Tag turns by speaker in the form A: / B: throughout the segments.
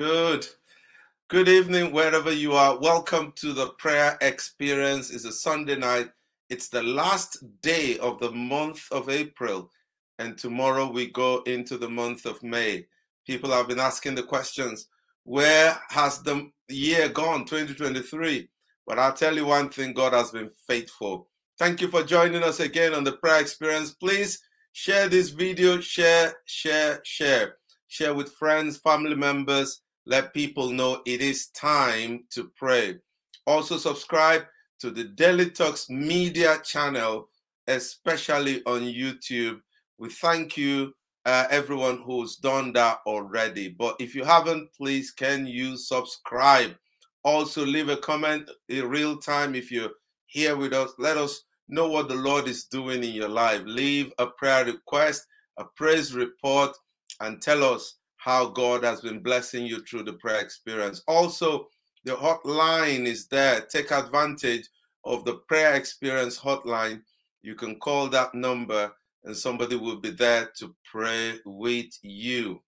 A: Good. Good evening, wherever you are. Welcome to the prayer experience. It's a Sunday night. It's the last day of the month of April, and tomorrow we go into the month of May. People have been asking the questions where has the year gone, 2023? But I'll tell you one thing God has been faithful. Thank you for joining us again on the prayer experience. Please share this video, share, share, share. Share with friends, family members. Let people know it is time to pray. Also, subscribe to the Daily Talks media channel, especially on YouTube. We thank you, uh, everyone who's done that already. But if you haven't, please can you subscribe? Also, leave a comment in real time if you're here with us. Let us know what the Lord is doing in your life. Leave a prayer request, a praise report, and tell us how God has been blessing you through the prayer experience. Also, the hotline is there. Take advantage of the prayer experience hotline. You can call that number and somebody will be there to pray with you.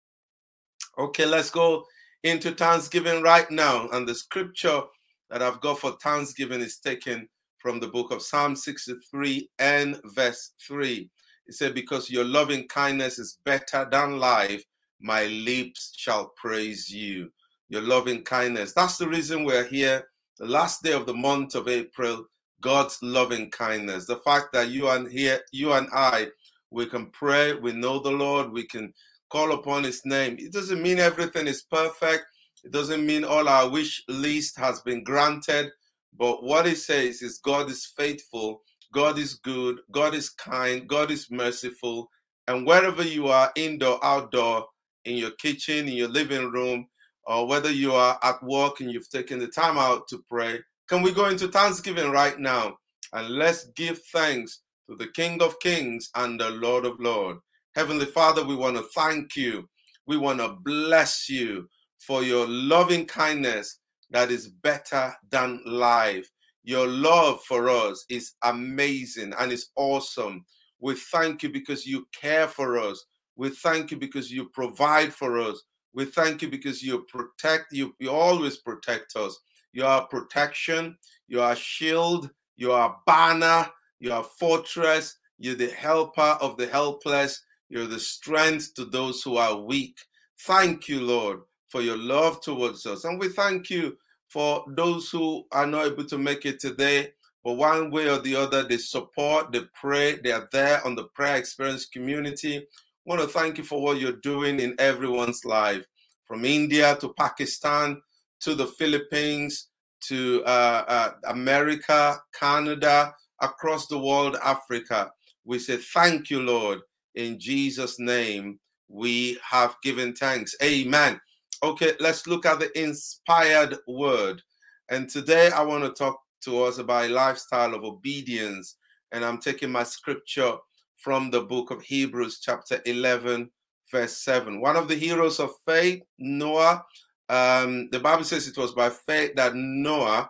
A: Okay, let's go into Thanksgiving right now. And the scripture that I've got for Thanksgiving is taken from the book of Psalm 63 and verse 3. It said, Because your loving kindness is better than life, my lips shall praise you. Your loving kindness. That's the reason we're here. The last day of the month of April, God's loving kindness. The fact that you and here, you and I, we can pray, we know the Lord, we can call upon his name. It doesn't mean everything is perfect. It doesn't mean all our wish list has been granted. But what it says is God is faithful, God is good, God is kind, God is merciful. And wherever you are, indoor, outdoor, in your kitchen, in your living room, or whether you are at work and you've taken the time out to pray, can we go into Thanksgiving right now? And let's give thanks to the King of Kings and the Lord of Lords. Heavenly Father, we want to thank you. We want to bless you for your loving kindness that is better than life. Your love for us is amazing and it's awesome. We thank you because you care for us. We thank you because you provide for us. We thank you because you protect you you always protect us. You are protection, you are shield, you are banner, you are fortress, you're the helper of the helpless, you're the strength to those who are weak. Thank you, Lord, for your love towards us. And we thank you for those who are not able to make it today, but one way or the other, they support, they pray, they are there on the prayer experience community want to thank you for what you're doing in everyone's life, from India to Pakistan to the Philippines to uh, uh, America, Canada, across the world, Africa. We say thank you, Lord. In Jesus' name, we have given thanks. Amen. Okay, let's look at the inspired word. And today I want to talk to us about a lifestyle of obedience. And I'm taking my scripture from the book of Hebrews, chapter 11, verse 7. One of the heroes of faith, Noah, um, the Bible says it was by faith that Noah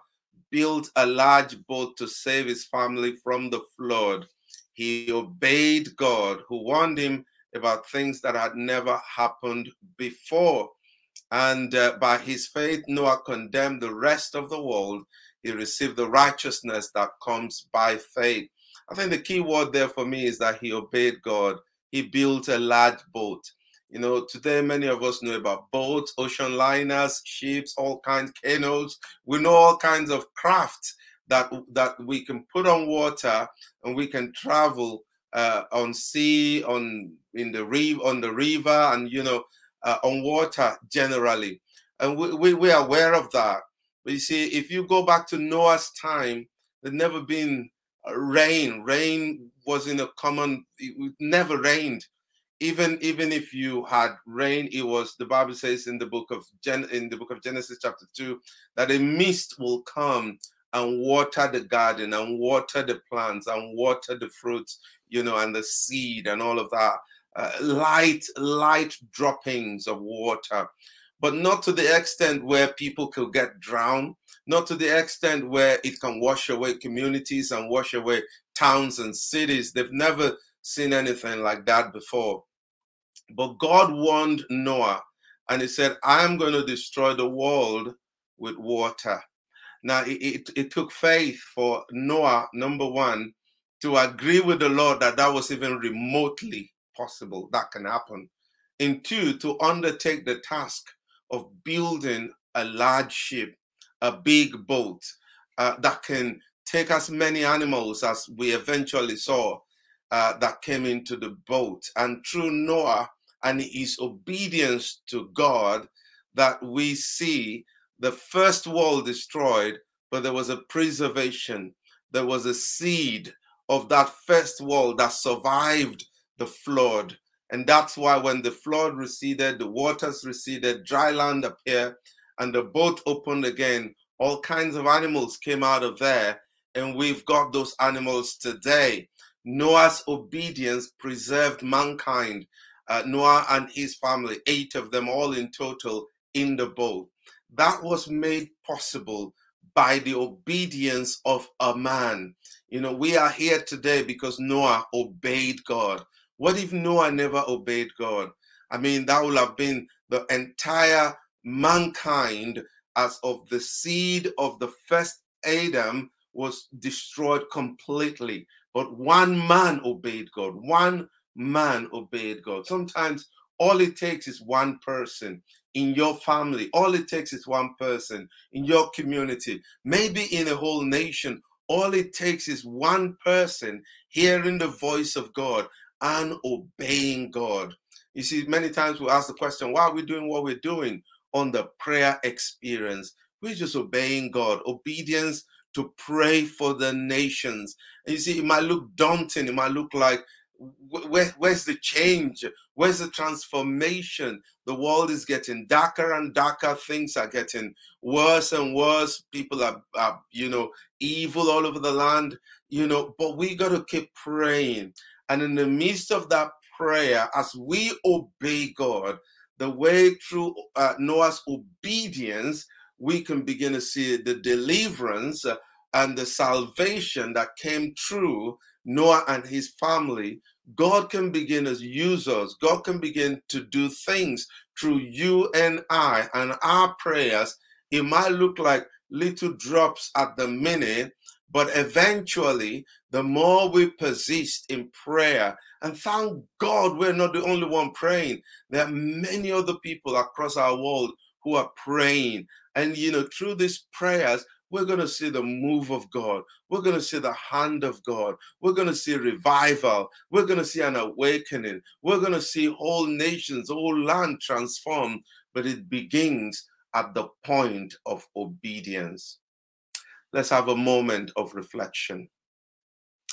A: built a large boat to save his family from the flood. He obeyed God, who warned him about things that had never happened before. And uh, by his faith, Noah condemned the rest of the world. He received the righteousness that comes by faith. I think the key word there for me is that he obeyed God. He built a large boat. You know, today many of us know about boats, ocean liners, ships, all kinds, canoes. We know all kinds of crafts that that we can put on water and we can travel uh, on sea, on in the river, on the river, and you know, uh, on water generally. And we, we, we are aware of that. But you see, if you go back to Noah's time, there'd never been rain. Rain wasn't a common. It never rained. Even even if you had rain, it was the Bible says in the book of Gen in the book of Genesis chapter two that a mist will come and water the garden and water the plants and water the fruits, you know, and the seed and all of that. Uh, light light droppings of water but not to the extent where people could get drowned, not to the extent where it can wash away communities and wash away towns and cities. They've never seen anything like that before. But God warned Noah and he said, I'm going to destroy the world with water. Now, it, it, it, took faith for Noah, number one, to agree with the Lord that that was even remotely possible, that can happen. And two, to undertake the task of building a large ship, a big boat uh, that can take as many animals as we eventually saw uh, that came into the boat. And through Noah and his obedience to God, that we see the first world destroyed, but there was a preservation. There was a seed of that first world that survived the flood. And that's why when the flood receded, the waters receded, dry land appeared, and the boat opened again, all kinds of animals came out of there. And we've got those animals today. Noah's obedience preserved mankind. Uh, Noah and his family, eight of them all in total, in the boat. That was made possible by the obedience of a man. You know, we are here today because Noah obeyed God. What if Noah never obeyed God? I mean, that would have been the entire mankind as of the seed of the first Adam was destroyed completely. But one man obeyed God. One man obeyed God. Sometimes all it takes is one person in your family. All it takes is one person in your community, maybe in a whole nation. All it takes is one person hearing the voice of God and obeying God. You see, many times we ask the question, why are we doing what we're doing on the prayer experience? We're just obeying God. Obedience to pray for the nations. And you see, it might look daunting. It might look like, where, where's the change? Where's the transformation? The world is getting darker and darker. Things are getting worse and worse. People are, are you know, evil all over the land, you know, but we got to keep praying. And in the midst of that prayer, as we obey God, the way through uh, Noah's obedience, we can begin to see the deliverance and the salvation that came through Noah and his family. God can begin to use us. God can begin to do things through you and I and our prayers. It might look like little drops at the minute, but eventually, the more we persist in prayer, and thank God we're not the only one praying. There are many other people across our world who are praying. And, you know, through these prayers, we're going to see the move of God. We're going to see the hand of God. We're going to see revival. We're going to see an awakening. We're going to see whole nations, whole land transformed. But it begins at the point of obedience. Let's have a moment of reflection.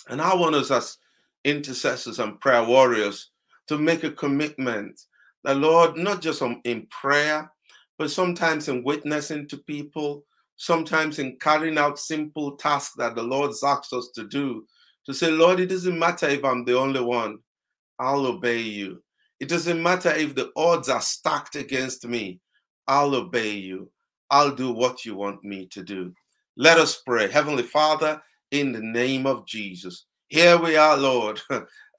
A: And I want us as intercessors and prayer warriors to make a commitment that, Lord, not just in prayer, but sometimes in witnessing to people, sometimes in carrying out simple tasks that the Lord's asked us to do, to say, Lord, it doesn't matter if I'm the only one, I'll obey you. It doesn't matter if the odds are stacked against me, I'll obey you. I'll do what you want me to do. Let us pray. Heavenly Father, in the name of Jesus, here we are, Lord,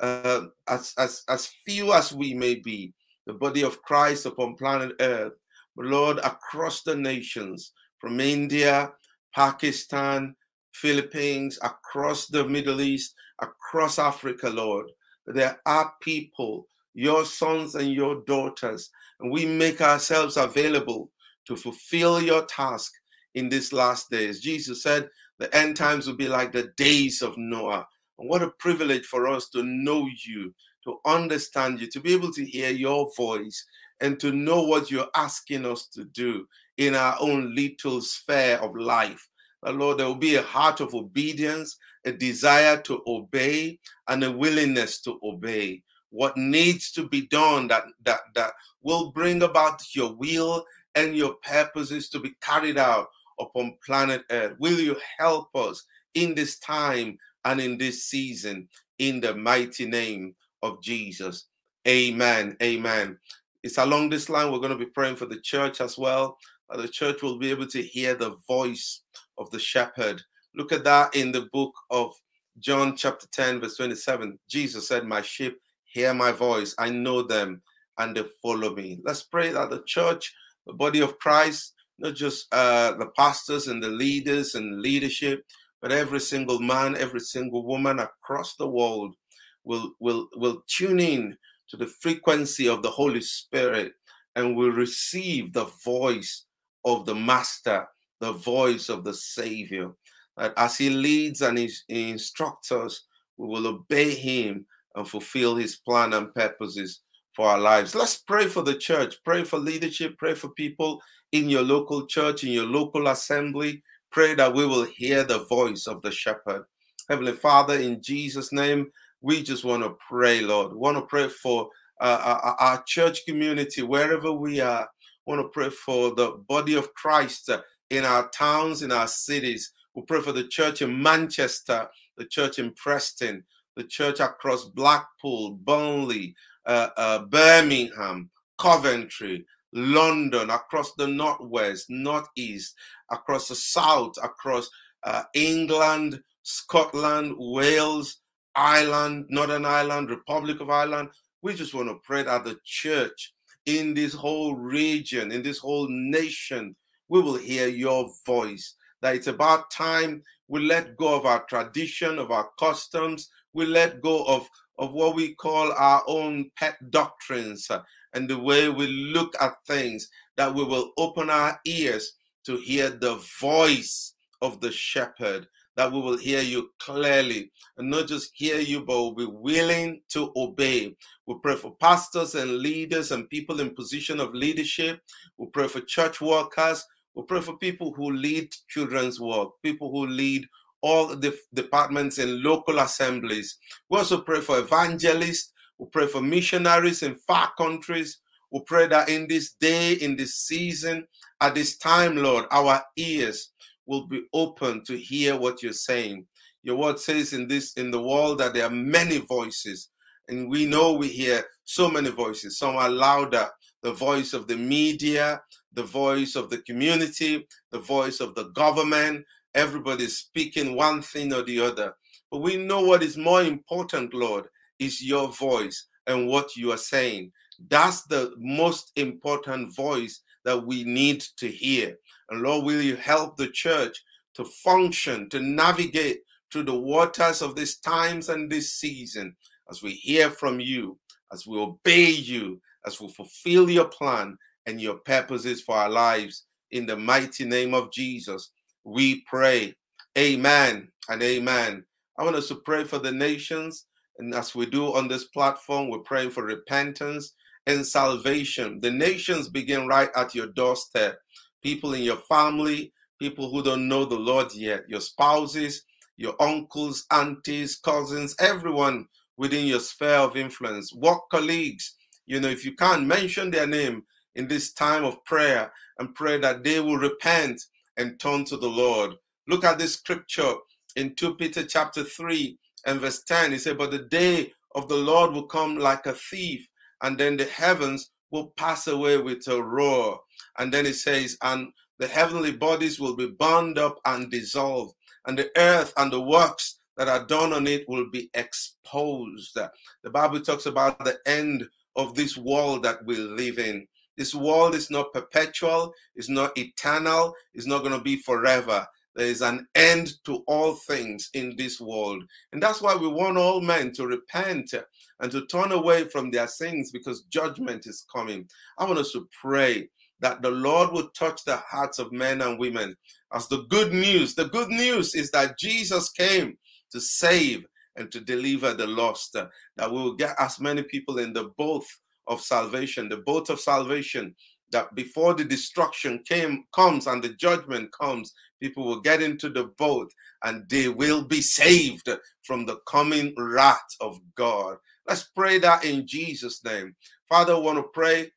A: uh, as, as, as few as we may be, the body of Christ upon planet Earth. Lord, across the nations, from India, Pakistan, Philippines, across the Middle East, across Africa, Lord, there are people, your sons and your daughters, and we make ourselves available to fulfill your task in these last days. Jesus said the end times will be like the days of Noah. And what a privilege for us to know you, to understand you, to be able to hear your voice, and to know what you're asking us to do in our own little sphere of life. Lord, there will be a heart of obedience, a desire to obey, and a willingness to obey. What needs to be done that that that will bring about your will and your purposes to be carried out upon planet Earth. Will you help us in this time and in this season in the mighty name of Jesus? Amen. Amen. It's along this line we're going to be praying for the church as well. the church will be able to hear the voice of the shepherd. Look at that in the book of John, chapter 10, verse 27. Jesus said, My sheep hear my voice. I know them and they follow me. Let's pray that the church, the body of Christ, not just uh, the pastors and the leaders and leadership, but every single man, every single woman across the world will, will, will tune in to the frequency of the Holy Spirit and will receive the voice of the Master, the voice of the Savior. That as He leads and He instructs us, we will obey Him and fulfill His plan and purposes for our lives. Let's pray for the church, pray for leadership, pray for people in your local church, in your local assembly. Pray that we will hear the voice of the shepherd. Heavenly Father, in Jesus' name, we just want to pray, Lord. We want to pray for uh, our, uh, uh, our, church community, wherever we are. We want to pray for the body of Christ in our towns, in our cities. We pray for the church in Manchester, the church in Preston, the church across Blackpool, Burnley, uh, uh, Birmingham, Coventry, London, across the Northwest, Northeast, across the South, across uh, England, Scotland, Wales, Ireland, Northern Ireland, Republic of Ireland. We just want to pray that the church in this whole region, in this whole nation, we will hear your voice. That it's about time we let go of our tradition, of our customs, we let go of, of what we call our own pet doctrines uh, and the way we look at things, that we will open our ears to hear the voice of the shepherd, that we will hear you clearly and not just hear you, but we'll be willing to obey. We pray for pastors and leaders and people in position of leadership. We pray for church workers. We pray for people who lead children's work, people who lead all the departments in local assemblies. We also pray for evangelists. We pray for missionaries in far countries. We pray that in this day, in this season, at this time, Lord, our ears will be open to hear what you're saying. Your word says in this in the world that there are many voices, and we know we hear so many voices. Some are louder, the voice of the media, the voice of the community, the voice of the government, everybody's speaking one thing or the other. But we know what is more important, Lord, is your voice and what you are saying. That's the most important voice that we need to hear. And Lord, will you help the church to function, to navigate through the waters of these times and this season as we hear from you, as we obey you, as we fulfill your plan and your purposes for our lives. In the mighty name of Jesus we pray. Amen and amen. I want us to pray for the nations. And as we do on this platform, we're praying for repentance and salvation. The nations begin right at your doorstep. People in your family, people who don't know the Lord yet, your spouses, your uncles, aunties, cousins, everyone within your sphere of influence, work colleagues. You know, if you can't mention their name in this time of prayer and pray that they will repent and turn to the Lord. Look at this scripture in 2 Peter chapter 3 and verse 10. He said, But the day of the Lord will come like a thief, and then the heavens will pass away with a roar. And then it says, And the heavenly bodies will be bound up and dissolved, and the earth and the works that are done on it will be exposed. The Bible talks about the end of this world that we live in. This world is not perpetual, it's not eternal, it's not going to be forever. There is an end to all things in this world. And that's why we want all men to repent and to turn away from their sins because judgment is coming. I want us to pray that the Lord will touch the hearts of men and women as the good news. The good news is that Jesus came to save and to deliver the lost, that we will get as many people in the both of salvation, the boat of salvation, that before the destruction came comes and the judgment comes, people will get into the boat and they will be saved from the coming wrath of God. Let's pray that in Jesus' name. Father, I want to pray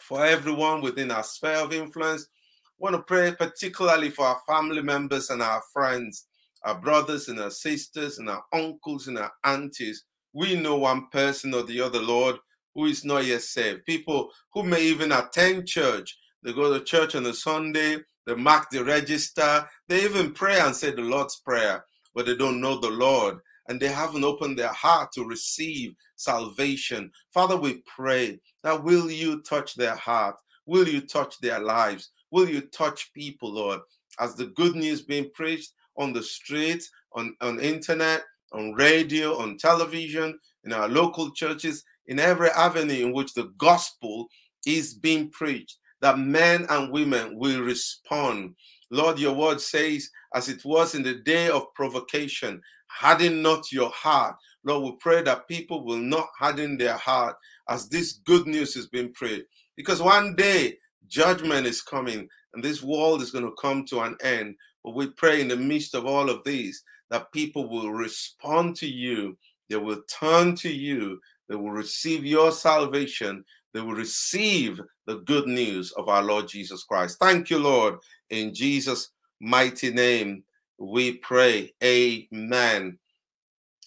A: for everyone within our sphere of influence. I want to pray particularly for our family members and our friends, our brothers and our sisters and our uncles and our aunties. We know one person or the other, Lord, who is not yet saved. People who may even attend church. They go to church on a Sunday, they mark the register, they even pray and say the Lord's Prayer, but they don't know the Lord and they haven't opened their heart to receive salvation. Father, we pray that will you touch their heart? Will you touch their lives? Will you touch people, Lord, as the good news being preached on the streets, on, on internet, on radio, on television, in our local churches, in every avenue in which the gospel is being preached, that men and women will respond. Lord, your word says, as it was in the day of provocation, harden not your heart. Lord, we pray that people will not harden their heart as this good news is being prayed. Because one day judgment is coming and this world is going to come to an end. But we pray in the midst of all of these that people will respond to you, they will turn to you, they will receive your salvation, they will receive the good news of our Lord Jesus Christ. Thank you, Lord. In Jesus' mighty name, we pray. Amen.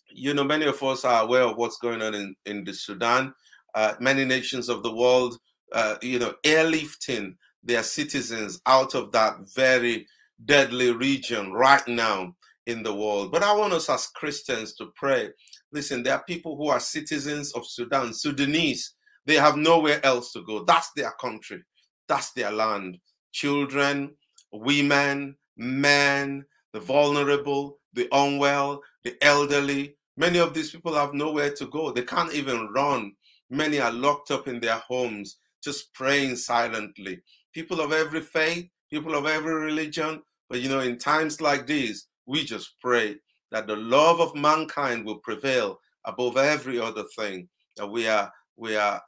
A: You know, many of us are aware of what's going on in, in the Sudan. Uh, many nations of the world, uh, you know, airlifting their citizens out of that very deadly region right now in the world. But I want us as Christians to pray. Listen, there are people who are citizens of Sudan, Sudanese. They have nowhere else to go. That's their country, that's their land. Children, women, men, the vulnerable, the unwell, the elderly. Many of these people have nowhere to go. They can't even run. Many are locked up in their homes, just praying silently. People of every faith, people of every religion. But you know, in times like these, we just pray that the love of mankind will prevail above every other thing. That we are we are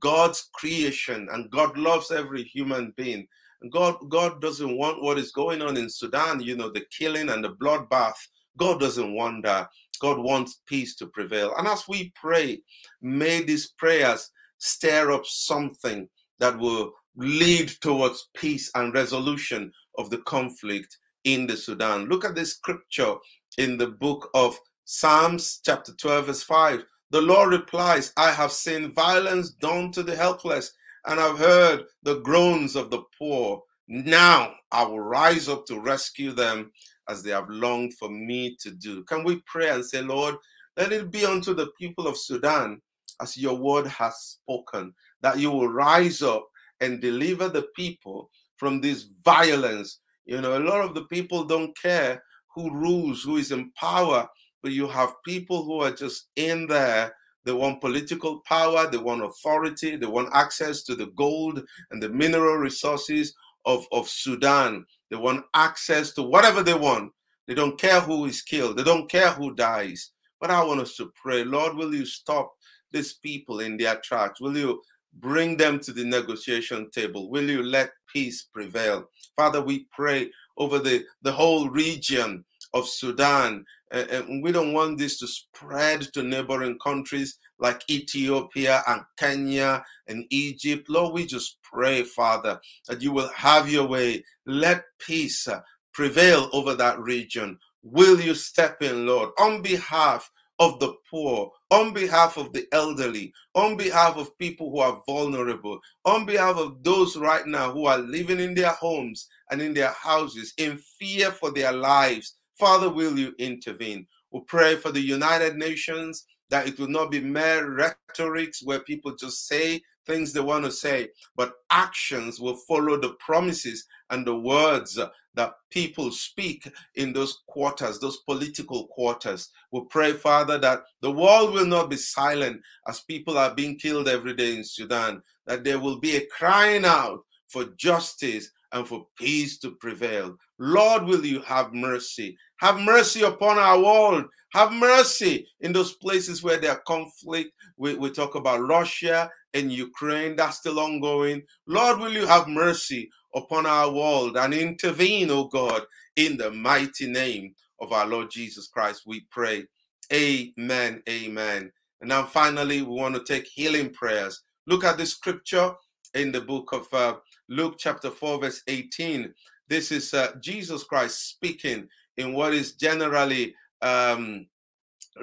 A: God's creation, and God loves every human being. God, God doesn't want what is going on in Sudan, you know, the killing and the bloodbath. God doesn't want that. God wants peace to prevail. And as we pray, may these prayers stir up something that will lead towards peace and resolution of the conflict in the Sudan. Look at this scripture in the book of Psalms, chapter 12, verse 5. The Lord replies, I have seen violence done to the helpless and I've heard the groans of the poor. Now I will rise up to rescue them as they have longed for me to do. Can we pray and say, Lord, let it be unto the people of Sudan as your word has spoken, that you will rise up and deliver the people from this violence. You know, a lot of the people don't care who rules, who is in power, but you have people who are just in there they want political power, they want authority, they want access to the gold and the mineral resources of, of Sudan. They want access to whatever they want. They don't care who is killed, they don't care who dies. But I want us to pray, Lord, will you stop these people in their tracks? Will you bring them to the negotiation table? Will you let peace prevail? Father, we pray over the, the whole region of Sudan and we don't want this to spread to neighboring countries like Ethiopia and Kenya and Egypt. Lord, we just pray, Father, that you will have your way. Let peace uh, prevail over that region. Will you step in, Lord, on behalf of the poor, on behalf of the elderly, on behalf of people who are vulnerable, on behalf of those right now who are living in their homes and in their houses in fear for their lives Father, will you intervene? We pray for the United Nations that it will not be mere rhetorics where people just say things they want to say, but actions will follow the promises and the words that people speak in those quarters, those political quarters. We pray, Father, that the world will not be silent as people are being killed every day in Sudan, that there will be a crying out for justice and for peace to prevail. Lord, will you have mercy? Have mercy upon our world. Have mercy in those places where there are conflict. We, we talk about Russia and Ukraine, that's still ongoing. Lord, will you have mercy upon our world and intervene, oh God, in the mighty name of our Lord Jesus Christ, we pray. Amen. Amen. And now, finally, we want to take healing prayers. Look at the scripture in the book of uh, Luke, chapter 4, verse 18. This is uh, Jesus Christ speaking in what is generally um,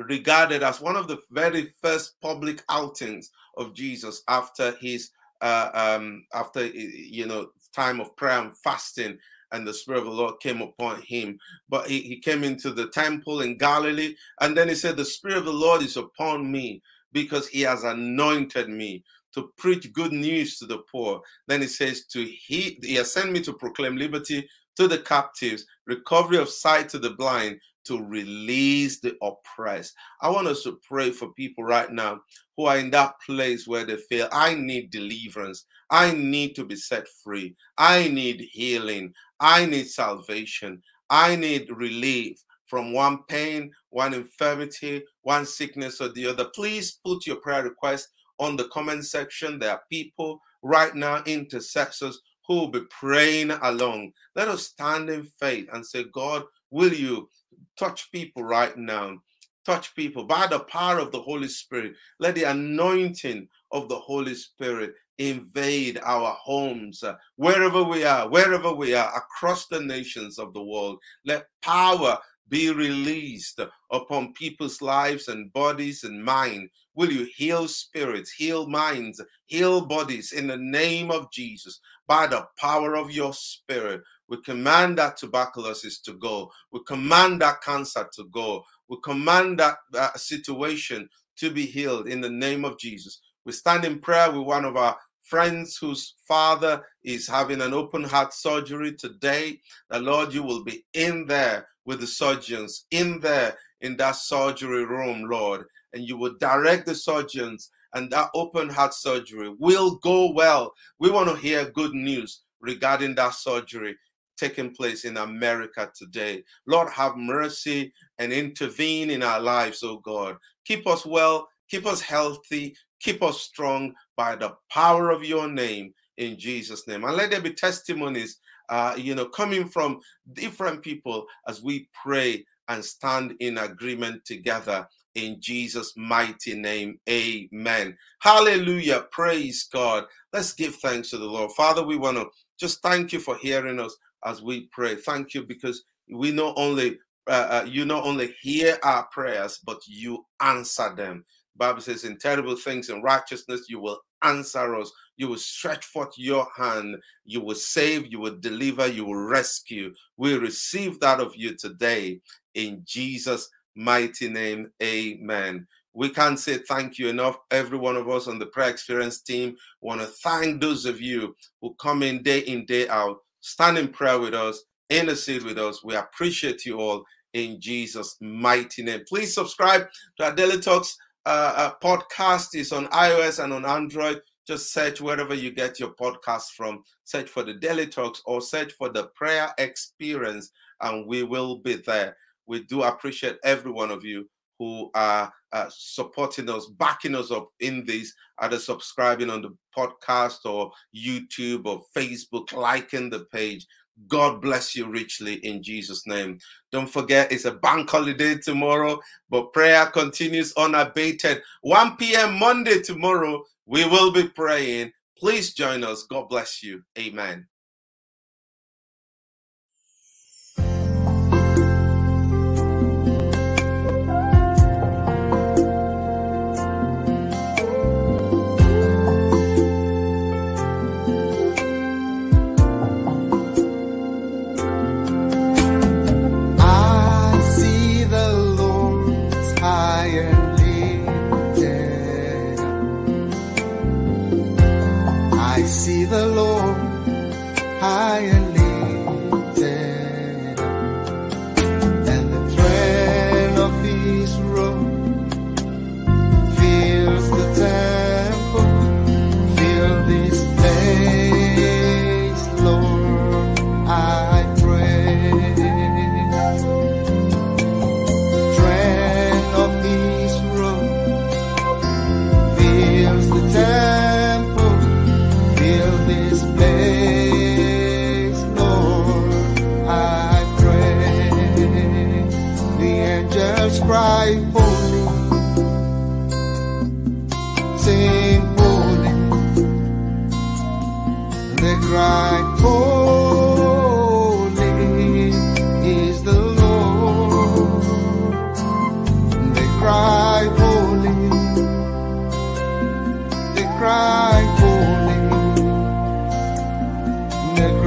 A: regarded as one of the very first public outings of Jesus after his uh, um, after you know time of prayer and fasting and the Spirit of the Lord came upon him. But he, he came into the temple in Galilee, and then he said, The Spirit of the Lord is upon me because he has anointed me to preach good news to the poor. Then he says, to he, he has sent me to proclaim liberty to the captives, recovery of sight to the blind, to release the oppressed. I want us to pray for people right now who are in that place where they feel, I need deliverance. I need to be set free. I need healing. I need salvation. I need relief from one pain, one infirmity, one sickness or the other. Please put your prayer request on the comment section. There are people right now, intercessors, who will be praying along. Let us stand in faith and say, God, will you touch people right now? Touch people by the power of the Holy Spirit. Let the anointing of the Holy Spirit invade our homes, uh, wherever we are, wherever we are, across the nations of the world. Let power be released upon people's lives and bodies and mind. Will you heal spirits, heal minds, heal bodies in the name of Jesus by the power of your spirit? We command that tuberculosis to go. We command that cancer to go. We command that, that situation to be healed in the name of Jesus. We stand in prayer with one of our friends whose father is having an open heart surgery today. The Lord, you will be in there with the surgeons in there in that surgery room, Lord, and you will direct the surgeons, and that open heart surgery will go well. We want to hear good news regarding that surgery taking place in America today. Lord, have mercy and intervene in our lives, oh God. Keep us well, keep us healthy, keep us strong by the power of your name in Jesus' name. And let there be testimonies uh, you know, coming from different people as we pray and stand in agreement together in Jesus' mighty name. Amen. Hallelujah. Praise God. Let's give thanks to the Lord. Father, we want to just thank you for hearing us as we pray. Thank you because we not only uh, uh, you not only hear our prayers, but you answer them. Bible says, in terrible things and righteousness, you will answer us. You will stretch forth your hand. You will save, you will deliver, you will rescue. We receive that of you today in Jesus' mighty name. Amen. We can't say thank you enough. Every one of us on the prayer experience team want to thank those of you who come in day in, day out, stand in prayer with us, intercede with us. We appreciate you all in Jesus' mighty name. Please subscribe to our Daily Talks uh, podcast is on iOS and on Android. Just search wherever you get your podcast from. Search for the Daily Talks or search for the Prayer Experience, and we will be there. We do appreciate every one of you who are uh, supporting us, backing us up in this, either subscribing on the podcast or YouTube or Facebook, liking the page. God bless you richly in Jesus' name. Don't forget, it's a bank holiday tomorrow, but prayer continues unabated. 1 p.m. Monday tomorrow, we will be praying. Please join us. God bless you. Amen.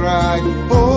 A: Right. Oh,